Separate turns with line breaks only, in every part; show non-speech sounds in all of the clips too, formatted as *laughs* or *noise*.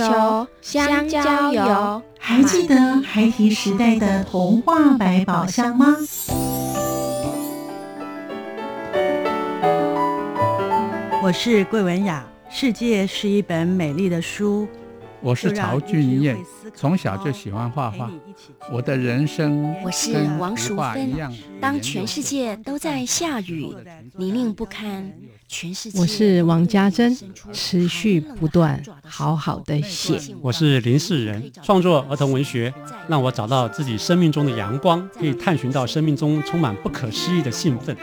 皮球、香蕉油，
还记得孩提时代的童话百宝箱吗？
我是桂文雅，世界是一本美丽的书。
我是曹俊彦，从小就喜欢画画。我的人生，
我是王淑芬。当全世界都在下雨，泥泞不堪，全世界。
我是王家珍，持续不断，好好的写。
我是林世仁，创作儿童文学，让我找到自己生命中的阳光，可以探寻到生命中充满不可思议的兴奋。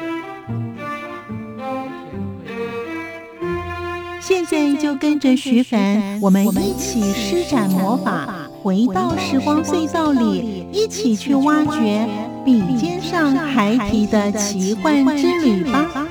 现在就跟着徐凡，我们一起施展魔法，回到时光隧道里，一起去挖掘笔尖上孩提的奇幻之旅吧。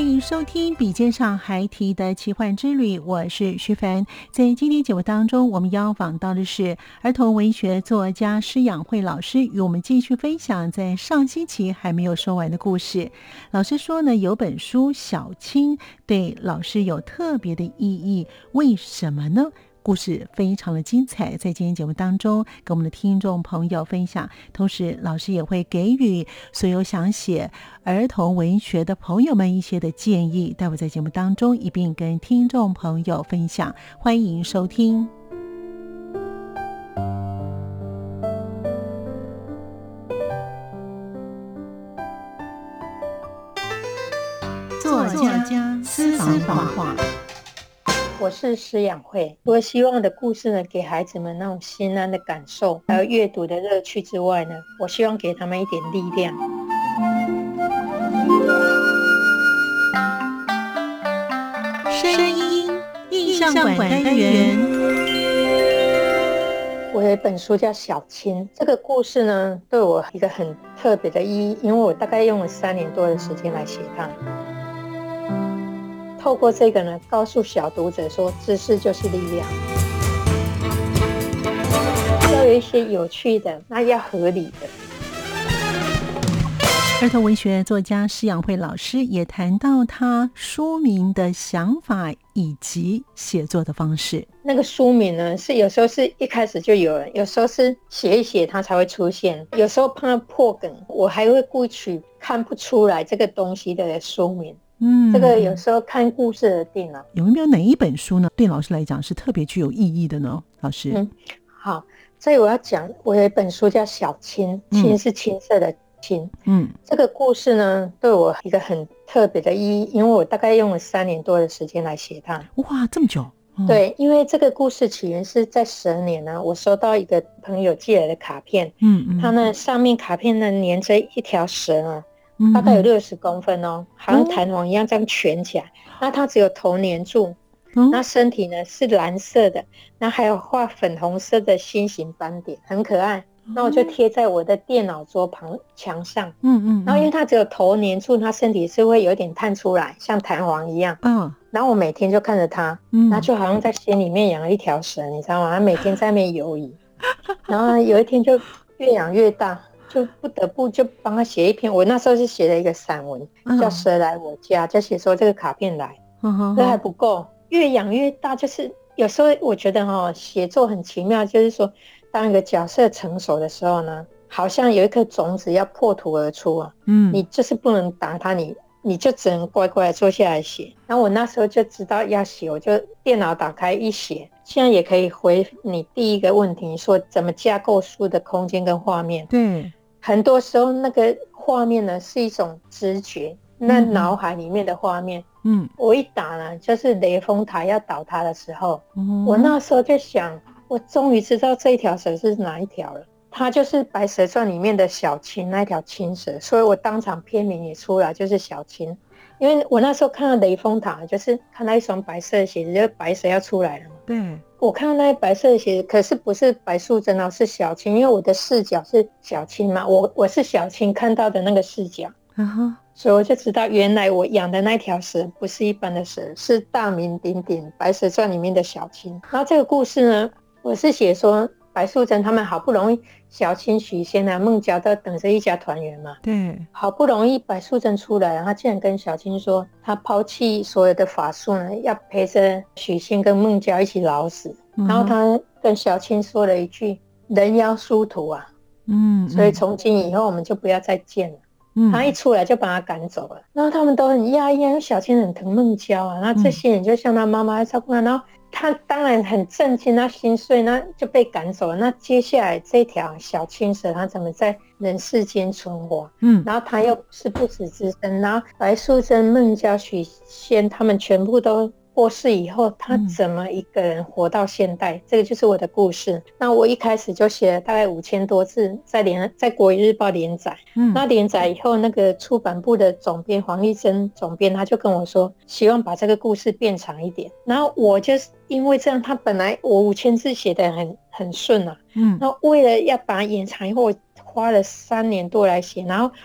欢迎收听《笔尖上还提的奇幻之旅》，我是徐凡。在今天节目当中，我们邀访到的是儿童文学作家施养慧老师，与我们继续分享在上星期还没有说完的故事。老师说呢，有本书《小青》对老师有特别的意义，为什么呢？故事非常的精彩，在今天节目当中跟我们的听众朋友分享，同时老师也会给予所有想写儿童文学的朋友们一些的建议，待会在节目当中一并跟听众朋友分享，欢迎收听。作家私房话。
我是施养慧，我希望的故事呢，给孩子们那种心安的感受，还有阅读的乐趣之外呢，我希望给他们一点力量。
声音印象馆单元，
我有一本书叫《小青》，这个故事呢，对我一个很特别的意义，因为我大概用了三年多的时间来写它。透过这个呢，告诉小读者说，知识就是力量。要有一些有趣的，那要合理的。
儿童文学作家施养慧老师也谈到他书名的想法以及写作的方式。
那个书名呢，是有时候是一开始就有了，有时候是写一写它才会出现，有时候碰到破梗，我还会故意取看不出来这个东西的书名。嗯，这个有时候看故事而定了。
有没有哪一本书呢？对老师来讲是特别具有意义的呢？老师，
嗯，好，所以我要讲，我有一本书叫《小青》，青是青色的青。嗯，这个故事呢，对我一个很特别的意义，因为我大概用了三年多的时间来写它。
哇，这么久？
嗯、对，因为这个故事起源是在蛇年呢，我收到一个朋友寄来的卡片。嗯嗯，它呢上面卡片呢粘着一条蛇啊。大概有六十公分哦，好像弹簧一样这样卷起来。嗯、那它只有头粘住，嗯、那身体呢是蓝色的，那还有画粉红色的心形斑点，很可爱。嗯、那我就贴在我的电脑桌旁墙上。嗯嗯。然后因为它只有头粘住，它身体是会有点探出来，像弹簧一样。嗯。然后我每天就看着它，嗯，那就好像在心里面养了一条蛇，你知道吗？它每天在那边游移。然后有一天就越养越大。就不得不就帮他写一篇，我那时候是写了一个散文，叫《蛇来我家》，就写说这个卡片来，这还不够，越养越大。就是有时候我觉得哈，写作很奇妙，就是说，当一个角色成熟的时候呢，好像有一颗种子要破土而出啊，嗯，你就是不能打它，你你就只能乖乖坐下来写。然后我那时候就知道要写，我就电脑打开一写。现在也可以回你第一个问题，你说怎么架构书的空间跟画面？对。很多时候，那个画面呢是一种直觉，那脑海里面的画面。嗯，我一打呢，就是雷峰塔要倒塌的时候，嗯、我那时候就想，我终于知道这一条蛇是哪一条了。它就是《白蛇传》里面的小青那条青蛇，所以我当场片名也出来，就是小青。因为我那时候看到雷峰塔，就是看到一双白色的鞋子，就是白蛇要出来了嘛。对。我看到那些白色的鞋子，可是不是白素贞哦，是小青，因为我的视角是小青嘛，我我是小青看到的那个视角，嗯哼，所以我就知道原来我养的那条蛇不是一般的蛇，是大名鼎鼎《白蛇传》里面的小青。然后这个故事呢，我是写说《白素贞他们好不容易，小青、许仙啊、孟郊都等着一家团圆嘛。
对，
好不容易白素贞出来，他竟然跟小青说，他抛弃所有的法术呢，要陪着许仙跟孟郊一起老死。嗯、然后他跟小青说了一句：“人妖殊途啊。”嗯，所以从今以后我们就不要再见了。嗯，他一出来就把他赶走了。然后他们都很讶异，因为小青很疼孟郊啊。那这些人就像他妈妈在照顾他，然后。他当然很震惊，他心碎，那就被赶走了。那接下来这条小青蛇，它怎么在人世间存活？嗯，然后他又是不死之身，然后白素贞、孟郊、许仙他们全部都。过世以后，他怎么一个人活到现代？嗯、这个就是我的故事。那我一开始就写了大概五千多字，在连在《国语日报》连载。嗯，那连载以后，那个出版部的总编黄玉珍总编他就跟我说，希望把这个故事变长一点。然后我就是因为这样，他本来我五千字写的很很顺啊。嗯，那为了要把它延长以后，我花了三年多来写，然后。*gasps*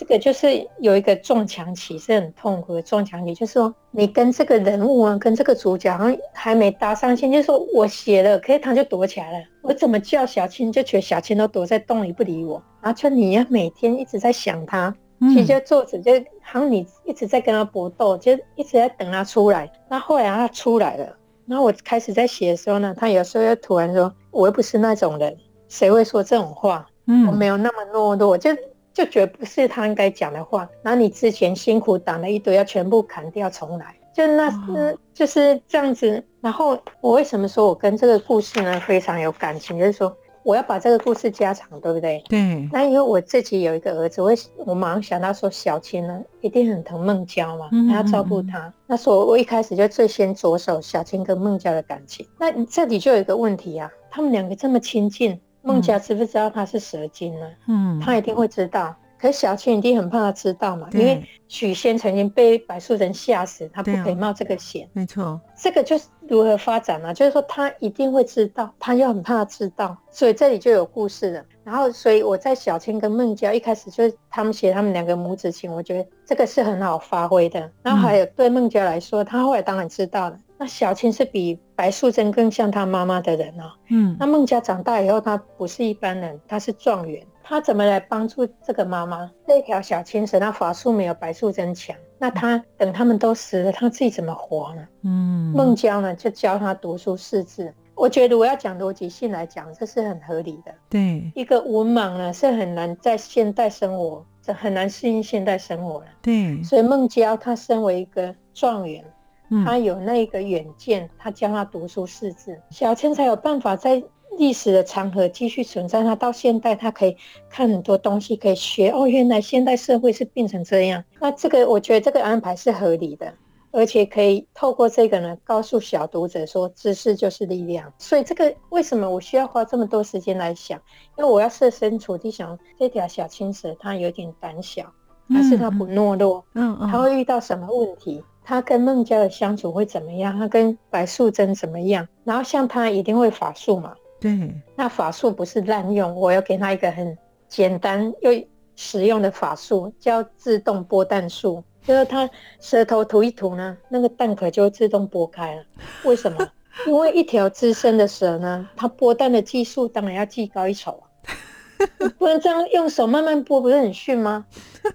这个就是有一个撞墙期，是很痛苦的撞墙期，就是说你跟这个人物啊，跟这个主角好像还没搭上线，就是说我写了，可是他就躲起来了，我怎么叫小青，就觉得小青都躲在洞里不理我，然后就你要每天一直在想他，其实作者就好像你一直在跟他搏斗，就一直在等他出来。那后来他出来了，然后我开始在写的时候呢，他有时候又突然说，我又不是那种人，谁会说这种话？嗯，我没有那么懦弱，就。就觉得不是他应该讲的话，然后你之前辛苦挡了一堆，要全部砍掉重来，就那是就是这样子。然后我为什么说我跟这个故事呢非常有感情？就是说我要把这个故事加长，对不对？对。那因为我自己有一个儿子，我我马上想到说小青呢一定很疼孟郊嘛，还要照顾他。那所以我一开始就最先着手小青跟孟郊的感情。那这里就有一个问题啊，他们两个这么亲近。孟郊知不知道他是蛇精呢？嗯，他一定会知道。可是小青一定很怕他知道嘛，因为许仙曾经被白素贞吓死，他不可以冒这个险。没错，这个就是如何发展呢？就是说他一定会知道，他又很怕知道，所以这里就有故事了。然后，所以我在小青跟孟郊一开始就是他们写他们两个母子情，我觉得这个是很好发挥的。然后还有对孟郊来说，他后来当然知道了。那小青是比白素贞更像她妈妈的人哦。嗯，那孟郊长大以后，她不是一般人，她是状元。她怎么来帮助这个妈妈？这条小青蛇，那法术没有白素贞强。那他等他们都死了，他自己怎么活呢？嗯，孟郊呢就教他读书识字。我觉得我要讲逻辑性来讲，这是很合理的。对，一个文盲呢是很难在现代生活，这很难适应现代生活的。对，所以孟郊他身为一个状元。他有那个远见，他教他读书识字，小青才有办法在历史的长河继续存在。他到现代，他可以看很多东西，可以学哦，原来现代社会是变成这样。那这个我觉得这个安排是合理的，而且可以透过这个呢，告诉小读者说，知识就是力量。所以这个为什么我需要花这么多时间来想？因为我要设身处地想，这条小青蛇它有点胆小，但是它不懦弱，嗯嗯，它会遇到什么问题？他跟孟郊的相处会怎么样？他跟白素贞怎么样？然后像他一定会法术嘛？对，那法术不是滥用，我要给他一个很简单又实用的法术，叫自动剥蛋术。就是他舌头吐一吐呢，那个蛋壳就会自动剥开了。为什么？*laughs* 因为一条资深的蛇呢，它剥蛋的技术当然要技高一筹啊，*laughs* 不能这样用手慢慢剥，不是很逊吗？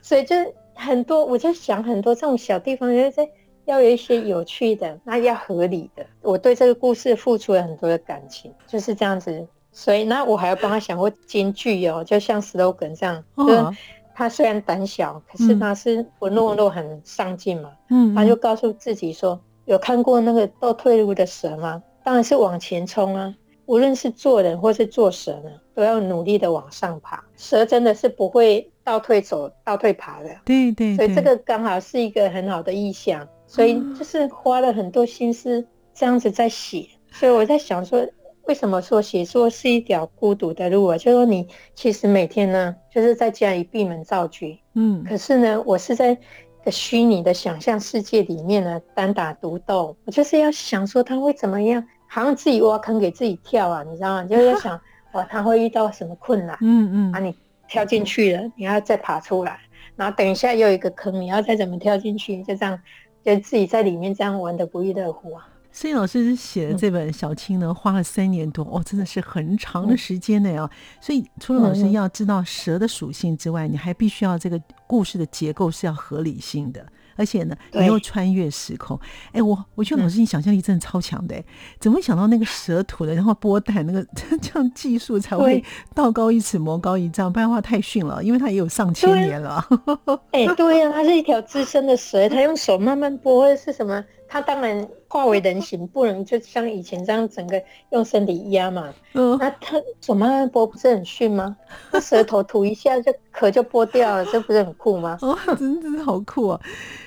所以就很多，我就想很多这种小地方，就在。要有一些有趣的，那要合理的。我对这个故事付出了很多的感情，就是这样子。所以，那我还要帮他想过金句哦，就像 slogan 这样。哦、就是他虽然胆小，可是他是不懦弱，很上进嘛。嗯，他就告诉自己说：“有看过那个倒退路的蛇吗？当然是往前冲啊！无论是做人或是做蛇呢，都要努力的往上爬。蛇真的是不会倒退走、倒退爬的。对对，对。所以这个刚好是一个很好的意象。”所以就是花了很多心思这样子在写，所以我在想说，为什么说写作是一条孤独的路啊？就是说你其实每天呢，就是在家里闭门造车，嗯，可是呢，我是在个虚拟的想象世界里面呢，单打独斗。我就是要想说他会怎么样，好像自己挖坑给自己跳啊，你知道吗？就是在想哇，*laughs* 他会遇到什么困难？嗯嗯，啊，你跳进去了，你要再爬出来，然后等一下又一个坑，你要再怎么跳进去？就这样。就自己在里面这样玩的不亦乐乎啊！
所以老师写的这本小青呢，花了三年多哦，真的是很长的时间呢哦。所以除了老师要知道蛇的属性之外，你还必须要这个故事的结构是要合理性的。而且呢，你又穿越时空，哎，我我觉得老师你想象力真的超强的，哎，怎么会想到那个蛇吐的，然后剥蛋那个 *laughs* 这样技术才会道高一尺魔高一丈，不然的话太逊了，因为它也有上千年了。*laughs*
哎，对呀、啊，它是一条资深的蛇，它用手慢慢剥，是什么？它当然化为人形，不能就像以前这样整个用身体压嘛。嗯，那他手慢慢剥不是很逊吗？那舌头吐一下就壳就剥掉了，这不是很酷吗？
哦，真的是好酷啊！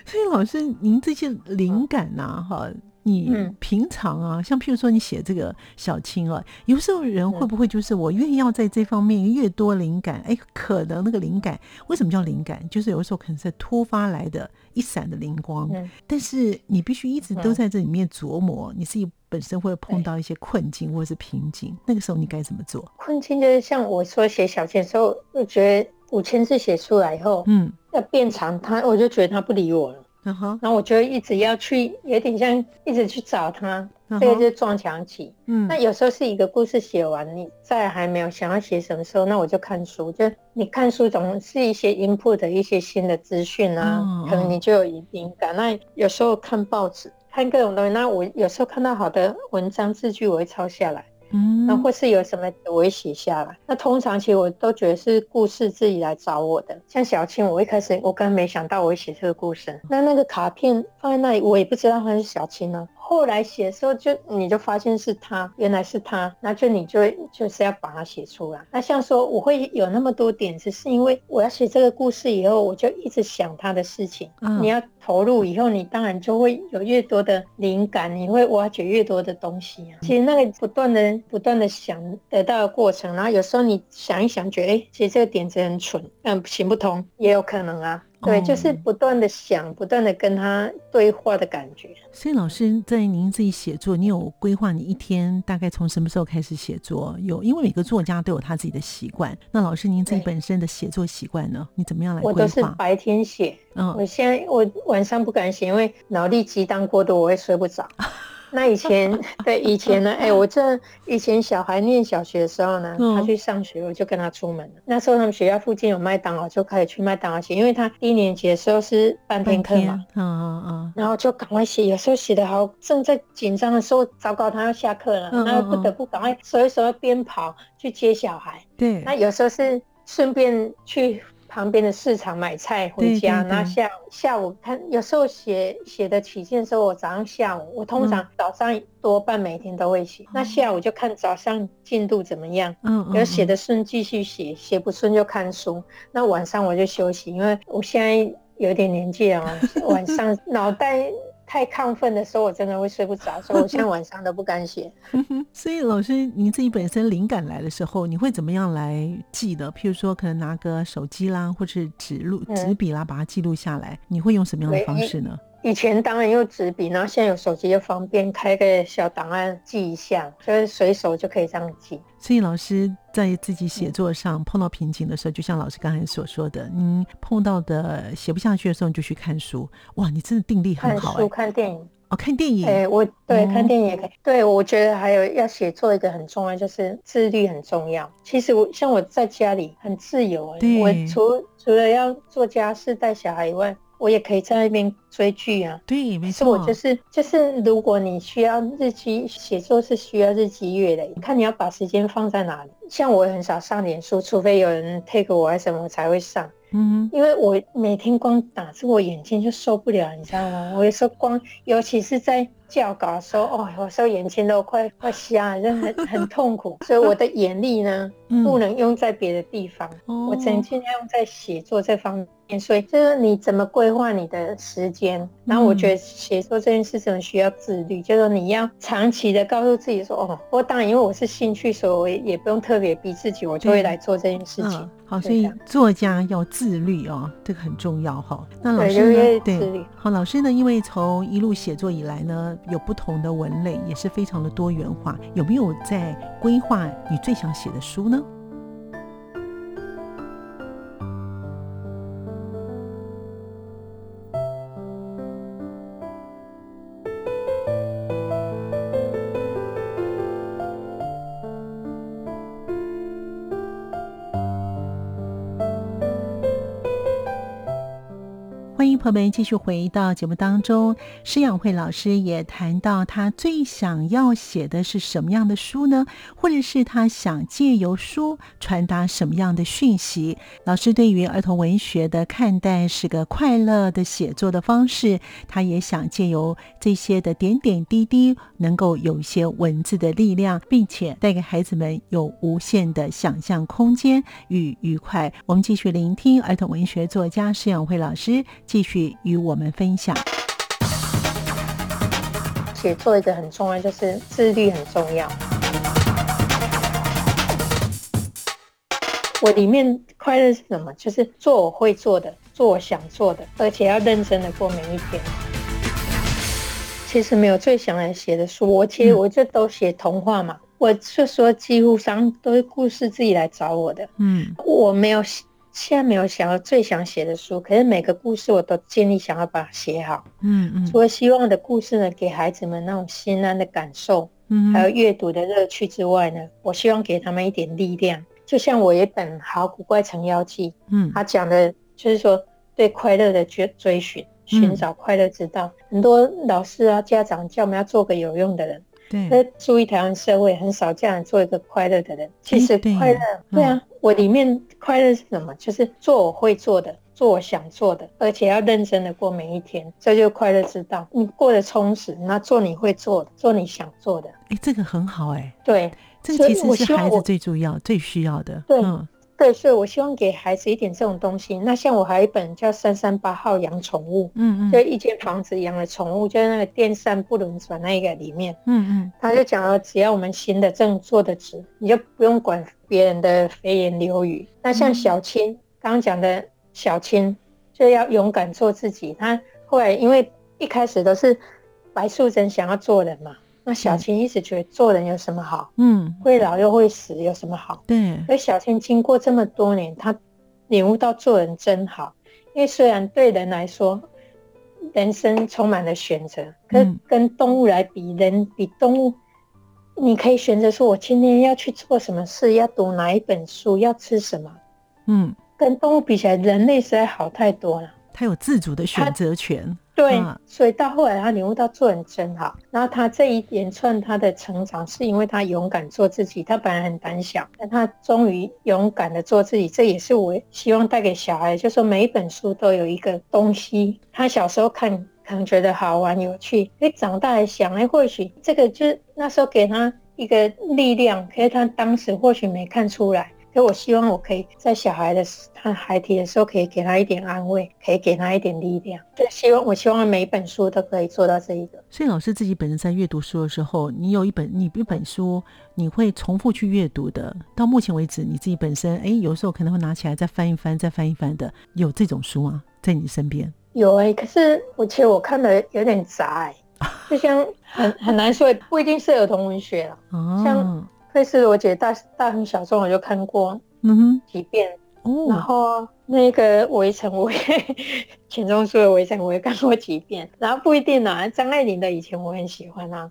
所以老师，您这些灵感呐、啊，哈。你平常啊，像譬如说你写这个小青啊，有时候人会不会就是我越要在这方面越多灵感，哎，可能那个灵感为什么叫灵感？就是有时候可能是突发来的一闪的灵光，但是你必须一直都在这里面琢磨，你自己本身会碰到一些困境或者是瓶颈，那个时候你该怎么做？
困境就是像我说写小青的时候，我觉得五千字写出来以后，嗯，要变长，他我就觉得他不理我了。Uh. 然后我就一直要去，有点像一直去找他，uh. 这个就是撞墙期。嗯，那有时候是一个故事写完，你在还没有想要写什么时候，那我就看书。就你看书总是一些 input 的一些新的资讯啊，uh. 可能你就有灵感。那有时候看报纸，看各种东西，那我有时候看到好的文章字句，我会抄下来。嗯，那或是有什么我会写下来。那通常其实我都觉得是故事自己来找我的。像小青，我一开始我根本没想到我会写这个故事。那那个卡片放在那里，我也不知道它是小青呢。后来写的时候，就你就发现是他，原来是他，那就你就就是要把它写出来。那像说我会有那么多点子，是因为我要写这个故事以后，我就一直想他的事情。嗯，你要投入以后，你当然就会有越多的灵感，你会挖掘越多的东西啊。其实那个不断的、不断的想得到的过程，然后有时候你想一想，觉得哎，其实这个点子很蠢，嗯，行不通，也有可能啊。对，就是不断的想，不断的跟他对话的感觉。
所以老师在您自己写作，你有规划你一天大概从什么时候开始写作？有，因为每个作家都有他自己的习惯。那老师您自己本身的写作习惯呢？你怎么样来规划？
我都是白天写。嗯，我现在我晚上不敢写，因为脑力激荡过度，我会睡不着。那以前对以前呢？哎、欸，我这以前小孩念小学的时候呢，他去上学，我就跟他出门了。那时候他们学校附近有麦当劳，就开始去麦当劳写。因为他一年级的时候是半天课嘛，嗯嗯嗯，然后就赶快写。有时候写得好，正在紧张的时候，糟糕，他要下课了，那不得不赶快收一收，边跑去接小孩。对，那有时候是顺便去。旁边的市场买菜回家，然后下午下午看，有时候写写的起劲的时候，我早上下午，我通常早上多半每天都会写，嗯，那下午就看早上进度怎么样，嗯，有写的顺继续写，写不顺就看书，那晚上我就休息，因为我现在有点年纪了，晚上 *laughs* 脑袋。太亢奋的时候，我真的会睡不着，所以我 *laughs* 现在晚上都不敢写。*laughs*
所以老师，你自己本身灵感来的时候，你会怎么样来记的？譬如说，可能拿个手机啦，或是纸录纸笔啦，把它记录下来。你会用什么样的方式呢？
以前当然用纸笔，然后现在有手机又方便，开个小档案记一下，就是随手就可以这样记。
所以老师在自己写作上碰到瓶颈的时候，就像老师刚才所说的，你碰到的写不下去的时候，你就去看书。哇，你真的定力很好，欸。
看书、看电影
哦，看电影。
哎，欸，我对，嗯，看电影也可以。对，我觉得还有要写作一个很重要，就是自律很重要。其实我像我在家里很自由，欸，我除除了要做家事、带小孩以外。我也可以在那边追剧啊，
对，没
错。我就是就是，如果你需要日积写作，是需要日积月累，看你要把时间放在哪里。像我很少上脸书，除非有人 take 我还是什么，我才会上。嗯，因为我每天光打字，我眼睛就受不了，你知道吗？我有时候光，尤其是在校稿的时候，哦，有时候眼睛都快 *laughs* 快瞎了，真的很很痛苦。所以我的眼力呢，不能用在别的地方，我只能尽量用在写作这方面。所以就是你怎么规划你的时间，然后我觉得写作这件事情需要自律，就是你要长期的告诉自己说，哦，我当然因为我是兴趣，所以我也也不用特别逼自己，我就会来做这件事情。嗯、好，
所以作家要自律哦，这个很重要哈。那老师呢？对，对，好，老师呢？因为从一路写作以来呢，有不同的文类，也是非常的多元化。有没有在规划你最想写的书呢？朋友们继续回到节目当中。施养慧老师也谈到，他最想要写的是什么样的书呢？或者是他想借由书传达什么样的讯息？老师对于儿童文学的看待是个快乐的写作的方式，他也想借由这些的点点滴滴，能够有一些文字的力量，并且带给孩子们有无限的想象空间与愉快。我们继续聆听儿童文学作家施养慧老师。继续与我们分享。
写作一个很重要，就是自律很重要。我里面快乐是什么？就是做我会做的，做我想做的，而且要认真的过每一天。其实没有最想来写的书，我其实我就都写童话嘛。我就说几乎上都是故事自己来找我的。嗯，我没有写。现在没有想要最想写的书，可是每个故事我都尽力想要把它写好。嗯嗯。除了希望的故事呢，给孩子们那种心安的感受，嗯，还有阅读的乐趣之外呢，我希望给他们一点力量。就像我一本《好古怪成妖记》，嗯，他讲的就是说对快乐的追追寻，寻找快乐之道。嗯。很多老师啊、家长叫我们要做个有用的人。对，那注意台湾社会很少这样做一个快乐的人。其实快乐，对啊，我里面快乐是什么？就是做我会做的，做我想做的，而且要认真的过每一天，这就是快乐之道。你过得充实，那做你会做的，做你想做的。
哎，这个很好哎。
对，
这个其实是孩子最重要、最需要的。
对。嗯对，所以我希望给孩子一点这种东西。那像我还有一本叫《三三八号养宠物》，嗯嗯，就一间房子养了宠物，就是那个电扇不轮转那个里面，嗯嗯，他就讲了，只要我们行得正、坐得直，你就不用管别人的蜚言流语。那像小青刚刚讲的小青，就要勇敢做自己。他后来因为一开始都是白素贞想要做人嘛。那小青一直觉得做人有什么好？嗯，会老又会死有什么好？对。而小青经过这么多年，她领悟到做人真好。因为虽然对人来说，人生充满了选择，可是跟动物来比，人比动物，你可以选择说，我今天要去做什么事，要读哪一本书，要吃什么。嗯，跟动物比起来，人类实在好太多了。
他有自主的选择权。
对，啊、所以到后来他领悟到做人真好。然后他这一连串他的成长，是因为他勇敢做自己。他本来很胆小，但他终于勇敢的做自己。这也是我希望带给小孩，就是说每一本书都有一个东西。他小时候看可能觉得好玩有趣，哎，长大来想，哎，或许这个就是那时候给他一个力量，可是他当时或许没看出来。所以我希望我可以在小孩的他孩提的时候，可以给他一点安慰，可以给他一点力量。就希望我希望每一本书都可以做到这一个。
所以老师自己本身在阅读书的时候，你有一本你一本书，你会重复去阅读的。到目前为止，你自己本身哎，有时候可能会拿起来再翻一翻，再翻一翻的，有这种书吗？在你身边？
有哎、欸，可是我其实我看的有点杂哎、欸，就像很 *laughs* 很难说，不一定是儿童文学了，哦、像。类似我姐大大亨小众，我就看过，嗯哼，几遍。哦，然后那个围城，我也钱钟书的围城，我也看过几遍。然后不一定啊，张爱玲的以前我很喜欢啊。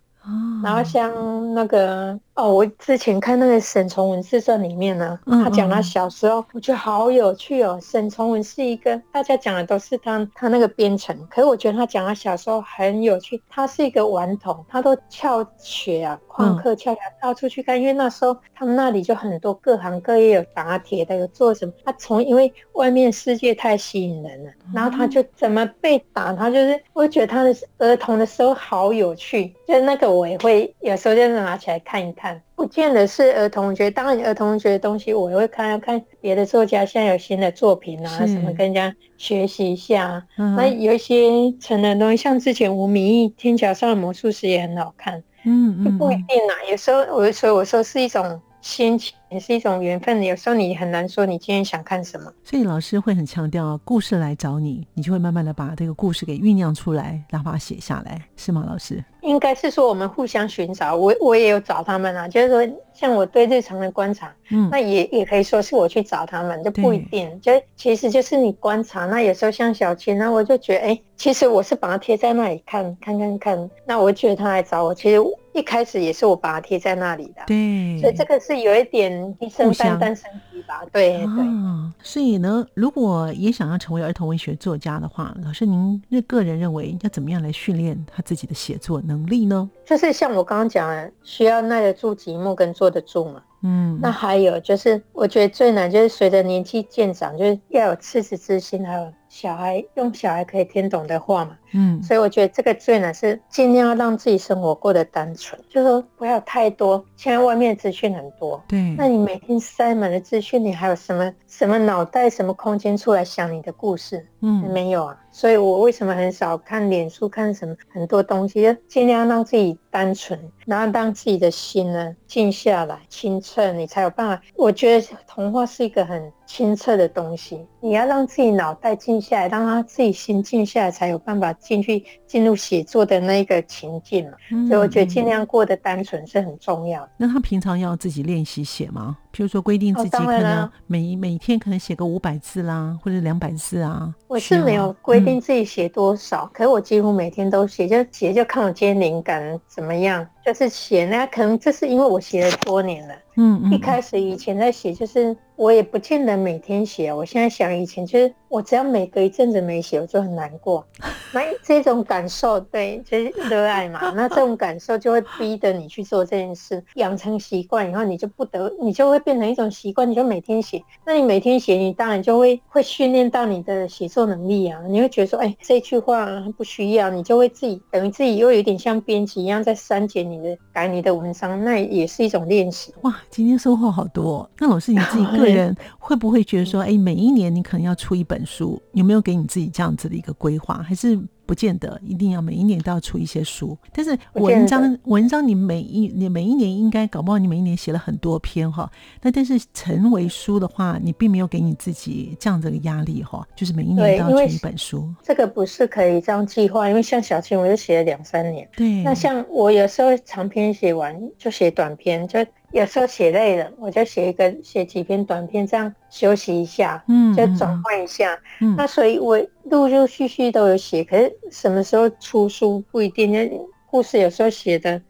然后像那个哦，我之前看那个沈从文自传里面呢，他讲他小时候，我觉得好有趣哦。沈从文是一个大家讲的都是他他那个编程，可是我觉得他讲他小时候很有趣。他是一个顽童，他都翘学啊，旷课翘学到处去看，因为那时候他们那里就很多各行各业有打铁的，有做什么。他从因为外面世界太吸引人了，然后他就怎么被打，他就是我觉得他的儿童的时候好有趣，就是那个。我也会有时候就是拿起来看一看，不见得是儿童文学。当然，儿童文学的东西我也会看，看别的作家现在有新的作品啊，什么跟人家学习一下。嗯、那有一些成人的东西，像之前吴明义《天桥上的魔术师》也很好看。嗯嗯，不一定啦。有时候我所以我说是一种。心情也是一种缘分，有时候你很难说你今天想看什么，
所以老师会很强调故事来找你，你就会慢慢的把这个故事给酝酿出来，然后把它写下来，是吗？老师？
应该是说我们互相寻找，我我也有找他们啊，就是说像我对日常的观察，嗯，那也也可以说是我去找他们，就不一定，就其实就是你观察，那有时候像小青，那我就觉得，哎、欸，其实我是把它贴在那里看，看看看，那我觉得他来找我，其实。一开始也是我把它贴在那里的，对，所以这个是有一点低声淡淡升级吧？对对、
啊。所以呢，如果也想要成为儿童文学作家的话，老师您个人认为要怎么样来训练他自己的写作能力呢？
就是像我刚刚讲的，需要耐得住寂寞跟坐得住嘛。嗯，那还有就是，我觉得最难就是随着年纪渐长，就是要有赤子之心，还有。小孩用小孩可以听懂的话嘛，嗯，所以我觉得这个最难是尽量要让自己生活过得单纯，就是说不要太多。现在外面资讯很多，对，那你每天塞满了资讯，你还有什么什么脑袋、什么空间出来想你的故事？嗯，没有啊。所以我为什么很少看脸书，看什么很多东西，就尽量让自己单纯，然后让自己的心呢静下来、清澈，你才有办法。我觉得童话是一个很。清澈的东西，你要让自己脑袋静下来，让他自己心静下来，才有办法进去进入写作的那个情境嘛。嗯、所以我觉得尽量过得单纯是很重要的。
那他平常要自己练习写吗？譬如说规定自己可能每、哦、每天可能写个五百字啦，或者两百字啊。
我是没有规定自己写多少，嗯、可是我几乎每天都写，就写就看我今天灵感怎么样。就是写，那可能这是因为我写了多年了。嗯，嗯，一开始以前在写，就是我也不见得每天写。我现在想，以前就是我只要每隔一阵子没写，我就很难过。*laughs* 那这种感受，对，就是热爱嘛。*laughs* 那这种感受就会逼着你去做这件事，养成习惯以后，你就不得，你就会变成一种习惯，你就每天写。那你每天写，你当然就会会训练到你的写作能力啊。你会觉得说，哎，这句话不需要，你就会自己等于自己又有点像编辑一样在删减你的。改你的文章，那也是一种练习。
哇，今天收获好多。那老师你自己个人会不会觉得说，哎，每一年你可能要出一本书，有没有给你自己这样子的一个规划？还是？不见得一定要每一年都要出一些书，但是文章文章你每一你每一年应该搞不好你每一年写了很多篇哈，那但是成为书的话，你并没有给你自己这样子的压力哈，就是每一年都要出一本书。
这个不是可以这样计划，因为像小青我就写了两三年，对，那像我有时候长篇写完就写短篇就。有时候写累了，我就写一个写几篇短篇，这样休息一下，嗯，就转换一下。嗯，那所以我陆陆续续都有写，可是什么时候出书不一定。那故事有时候写的，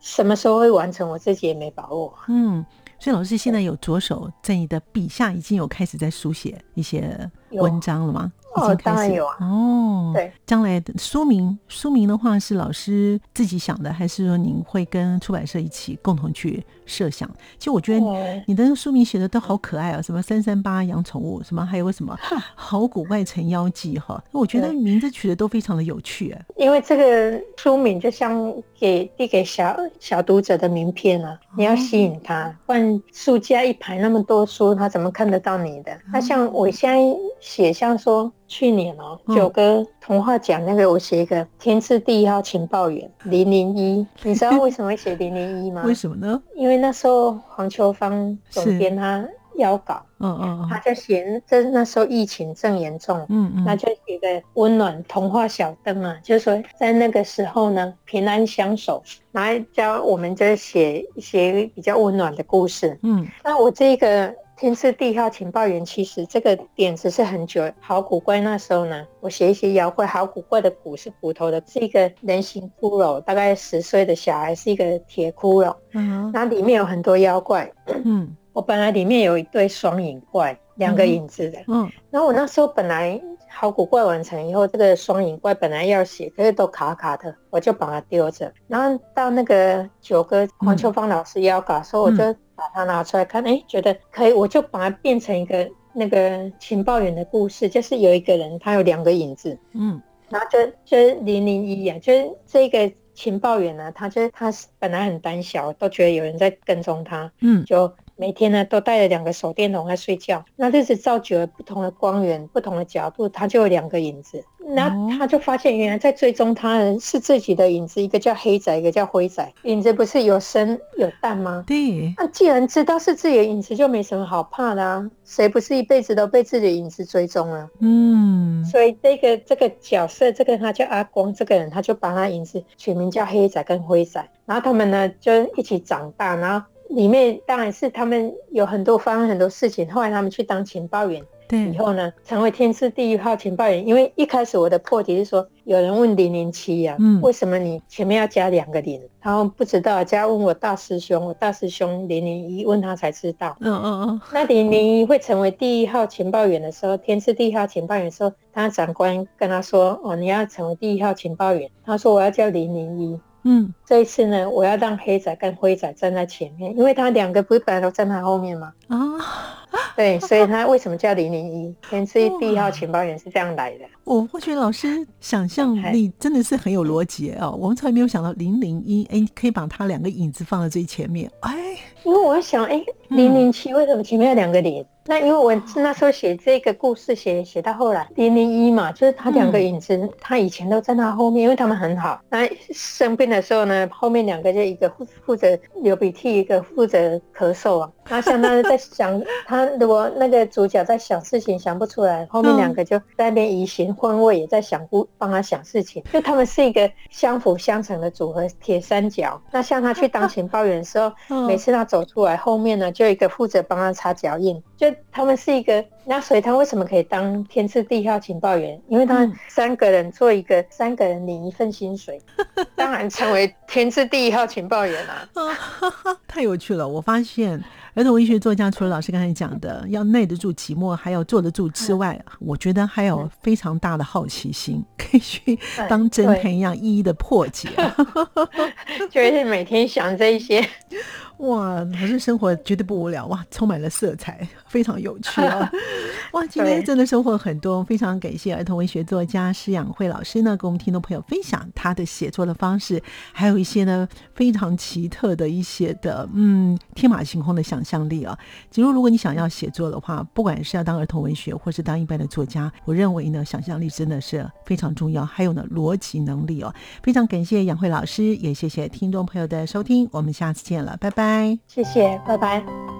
什么时候会完成，我自己也没把握。
嗯，所以老师现在有着手在你的笔下已经有开始在书写一些文章了吗？
哦，当然有啊。
哦，对，将来的书名，书名的话是老师自己想的，还是说您会跟出版社一起共同去设想？其实我觉得你的书名写的都好可爱啊，什么三三八养宠物，什么还有什么好古怪成妖记哈，我觉得名字取的都非常的有趣。
因为这个书名就像给递给小小读者的名片啊，你要吸引他，不然书架一排那么多书，他怎么看得到你的？那像我现在写，像说。去年哦，九哥童话奖那个，我写一个天字第一号情报员零零一，你知道为什么会写零零一吗？*laughs*
为什么呢？
因为那时候黄秋芳总编他邀稿，嗯嗯，他就写这那时候疫情正严重，嗯嗯，那就写个温暖童话小灯啊，就是说在那个时候呢，平安相守，然后教我们就写一些比较温暖的故事，嗯，那我这个。天字第一号情报员，其实这个点子是很久。好古怪那时候呢，我写一些妖怪，好古怪的骨是骨头的，是一个人形骷髅，大概十岁的小孩是一个铁骷髅。嗯，那里面有很多妖怪。嗯，我本来里面有一对双影怪，两个影子的。嗯，然后我那时候本来。好古怪完成以后，这个双影怪本来要写，可是都卡卡的，我就把它丢着。然后到那个九哥黄秋芳老师要稿，所以我就把它拿出来看，哎、嗯，觉得可以，我就把它变成一个那个情报员的故事，就是有一个人他有两个影子，嗯，然后就就是零零一啊，就是这个情报员呢，他就他本来很胆小，都觉得有人在跟踪他，嗯，就。每天呢，都带着两个手电筒在睡觉。那日子照久了，不同的光源、不同的角度，他就有两个影子。那他就发现，原来在追踪他人是自己的影子，一个叫黑仔，一个叫灰仔。影子不是有生有淡吗？
对。
那既然知道是自己的影子，就没什么好怕的啊。谁不是一辈子都被自己的影子追踪了？嗯。所以这个这个角色，这个他叫阿光，这个人他就把他影子取名叫黑仔跟灰仔。然后他们呢就一起长大，然后。里面当然是他们有很多发生很多事情，后来他们去当情报员，对，以后呢，成为天字第一号情报员。因为一开始我的破题是说，有人问零零七呀，嗯，为什么你前面要加两个零？然后不知道，加问我大师兄，我大师兄零零一问他才知道。嗯嗯嗯。那零零一会成为第一号情报员的时候，天字第一号情报员的时候，他长官跟他说：“哦，你要成为第一号情报员。”他说：“我要叫零零一。”嗯，这一次呢，我要让黑仔跟灰仔站在前面，因为他两个不是本来都站在后面吗？啊，对，所以他为什么叫零零一？天之第一号情报员是这样来的。
我我觉得老师想象力真的是很有逻辑哦。我们从来没有想到零零一，哎，可以把他两个影子放在最前面。哎，
因为我想，哎，零零七为什么前面有两个零？那因为我那时候写这个故事，写写到后来零零一嘛，就是他两个影子，嗯、他以前都在他后面，因为他们很好。那生病的时候呢，后面两个就一个负负责流鼻涕，一个负责咳嗽啊。那相当于在想，他如果那个主角在想事情想不出来，后面两个就在那边移形换位，也在想故帮他想事情，就他们是一个相辅相成的组合，铁三角。那像他去当情报员的时候，每次他走出来，后面呢就一个负责帮他擦脚印，就。他们是一个，那所以他为什么可以当天字第一号情报员？因为他三个人做一个，嗯、三个人领一份薪水，*laughs* 当然成为天字第一号情报员啊！*laughs*
太有趣了，我发现。儿童文学作家除了老师刚才讲的 *laughs* 要耐得住寂寞，还要坐得住之外，嗯、我觉得还有非常大的好奇心，可以去当侦探一样一一的破解。
就是每天想这些，
哇，可是生活绝对不无聊哇，充满了色彩，非常有趣啊！哇，今天真的收获很多，非常感谢儿童文学作家施养慧老师呢，跟我们听众朋友分享他的写作的方式，还有一些呢非常奇特的一些的嗯天马行空的想。象力啊，假如如果你想要写作的话，不管是要当儿童文学，或是当一般的作家，我认为呢，想象力真的是非常重要。还有呢，逻辑能力哦，非常感谢养慧老师，也谢谢听众朋友的收听，我们下次见了，拜拜。
谢谢，拜拜。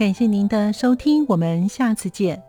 感谢您的收听，我们下次见。